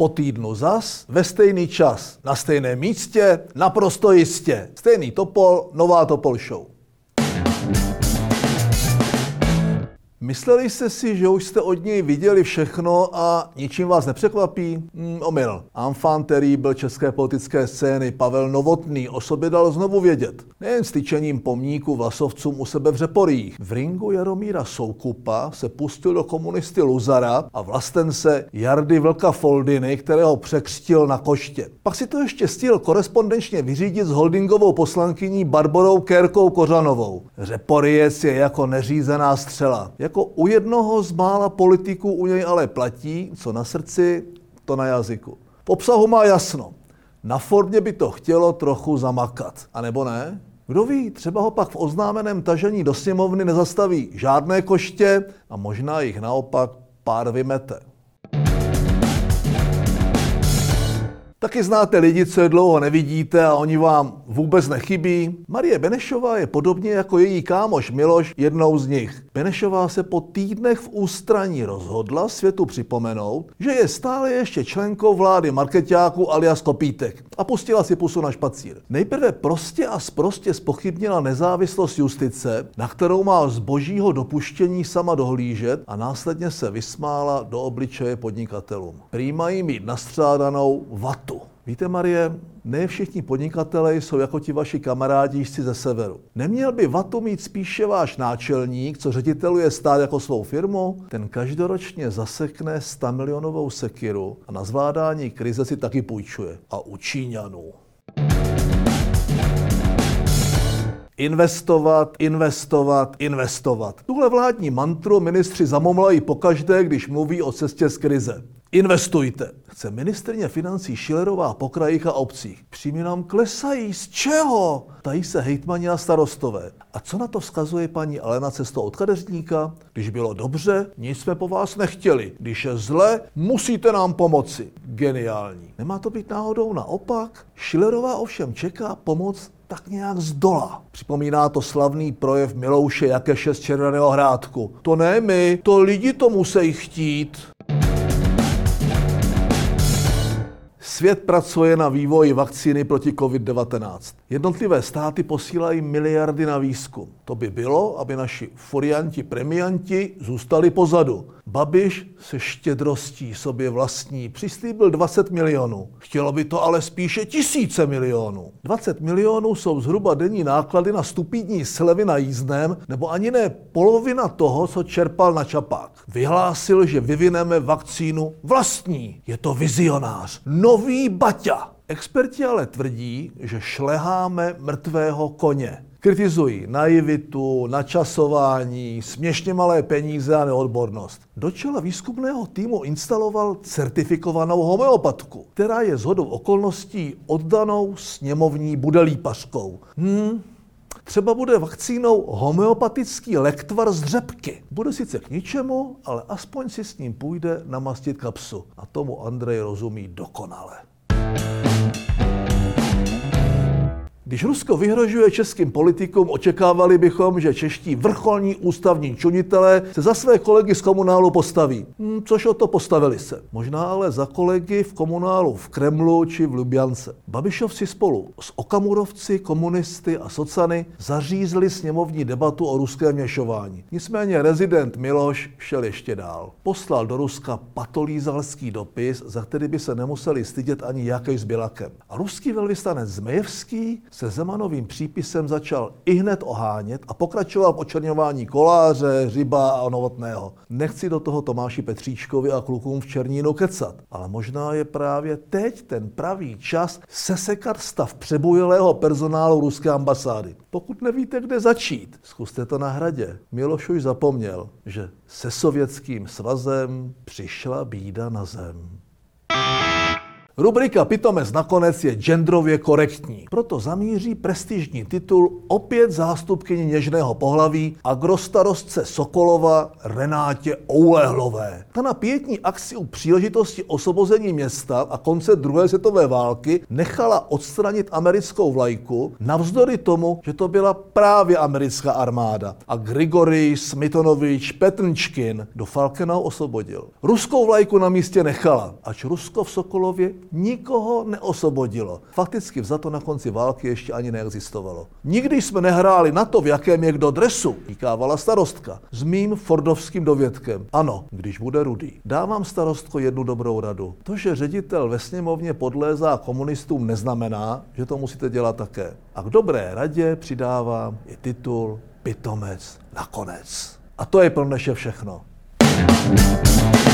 Po týdnu zas, ve stejný čas, na stejném místě, naprosto jistě. Stejný Topol, nová Topol Show. Mysleli jste si, že už jste od něj viděli všechno a ničím vás nepřekvapí? Hmm, omyl. Enfant byl české politické scény Pavel Novotný o sobě dal znovu vědět. Nejen styčením pomníku vlasovcům u sebe v Řeporích. V ringu Jaromíra Soukupa se pustil do komunisty Luzara a vlastence Jardy Vlka Foldiny, kterého překřtil na koště. Pak si to ještě stihl korespondenčně vyřídit s holdingovou poslankyní Barborou Kérkou Kořanovou. Řeporiec je jako neřízená střela. Jako jako u jednoho z mála politiků u něj ale platí, co na srdci, to na jazyku. V obsahu má jasno. Na formě by to chtělo trochu zamakat. A nebo ne? Kdo ví, třeba ho pak v oznámeném tažení do sněmovny nezastaví žádné koště a možná jich naopak pár vymete. Taky znáte lidi, co je dlouho nevidíte a oni vám vůbec nechybí. Marie Benešová je podobně jako její kámoš Miloš jednou z nich. Benešová se po týdnech v ústraní rozhodla světu připomenout, že je stále ještě členkou vlády marketáků alias Kopítek a pustila si pusu na špacír. Nejprve prostě a sprostě spochybnila nezávislost justice, na kterou má z božího dopuštění sama dohlížet a následně se vysmála do obličeje podnikatelům. Prý mají mít nastřádanou vatu. Víte, Marie, ne všichni podnikatelé jsou jako ti vaši kamarádi ze severu. Neměl by vatu mít spíše váš náčelník, co řediteluje stát jako svou firmu? Ten každoročně zasekne 100 milionovou sekiru a na zvládání krize si taky půjčuje. A u Číňanů. investovat, investovat, investovat. Tuhle vládní mantru ministři zamomlají pokaždé, když mluví o cestě z krize. Investujte. Chce ministrně financí Šilerová po krajích a obcích. Příjmy nám klesají. Z čeho? Tají se hejtmani a starostové. A co na to vzkazuje paní Alena Cesto od kadeřníka? Když bylo dobře, nic jsme po vás nechtěli. Když je zle, musíte nám pomoci. Geniální. Nemá to být náhodou naopak? Šilerová ovšem čeká pomoc tak nějak z dola. Připomíná to slavný projev Milouše Jakeše z Červeného hrádku. To ne my, to lidi to musí chtít. Svět pracuje na vývoji vakcíny proti COVID-19. Jednotlivé státy posílají miliardy na výzkum. To by bylo, aby naši furianti premianti zůstali pozadu. Babiš se štědrostí sobě vlastní přislíbil 20 milionů. Chtělo by to ale spíše tisíce milionů. 20 milionů jsou zhruba denní náklady na stupidní slevy na jízdném, nebo ani ne polovina toho, co čerpal na čapák. Vyhlásil, že vyvineme vakcínu vlastní. Je to vizionář. Nový Baťa. Experti ale tvrdí, že šleháme mrtvého koně. Kritizují naivitu, načasování, směšně malé peníze a neodbornost. Do čela výzkumného týmu instaloval certifikovanou homeopatku, která je zhodou okolností oddanou sněmovní budelípařkou. Hmm, Třeba bude vakcínou homeopatický lektvar z řepky. Bude sice k ničemu, ale aspoň si s ním půjde namastit kapsu. A tomu Andrej rozumí dokonale. Když Rusko vyhrožuje českým politikům, očekávali bychom, že čeští vrcholní ústavní činitelé se za své kolegy z komunálu postaví. Hm, což o to postavili se. Možná ale za kolegy v komunálu v Kremlu či v Ljubjance. Babišovci spolu s Okamurovci, komunisty a socany zařízli sněmovní debatu o ruském měšování. Nicméně rezident Miloš šel ještě dál. Poslal do Ruska patolízalský dopis, za který by se nemuseli stydět ani jaký s Bilakem. A ruský velvyslanec Zmejevský se Zemanovým přípisem začal i hned ohánět a pokračoval v očerňování koláře, ryba a novotného. Nechci do toho Tomáši Petříčkovi a klukům v Černínu kecat, ale možná je právě teď ten pravý čas sesekat stav přebujelého personálu ruské ambasády. Pokud nevíte, kde začít, zkuste to na hradě. Miloš už zapomněl, že se sovětským svazem přišla bída na zem. Rubrika Pitomec nakonec je genderově korektní, proto zamíří prestižní titul opět zástupkyni něžného pohlaví agrostarostce Sokolova Renátě Oulehlové. Ta na pětní akci u příležitosti osvobození města a konce druhé světové války nechala odstranit americkou vlajku, navzdory tomu, že to byla právě americká armáda. A Grigory, Smitonovič, Petrnčkin do Falkenau osvobodil. Ruskou vlajku na místě nechala, ač Rusko v Sokolově nikoho neosvobodilo. Fakticky vzato na konci války ještě ani neexistovalo. Nikdy jsme nehráli na to, v jakém je kdo dresu, říkávala starostka. S mým fordovským dovědkem. Ano, když bude rudý. Dávám starostko jednu dobrou radu. To, že ředitel ve sněmovně podlézá komunistům, neznamená, že to musíte dělat také. A k dobré radě přidávám i titul Pitomec nakonec. A to je pro dnešek všechno. thank you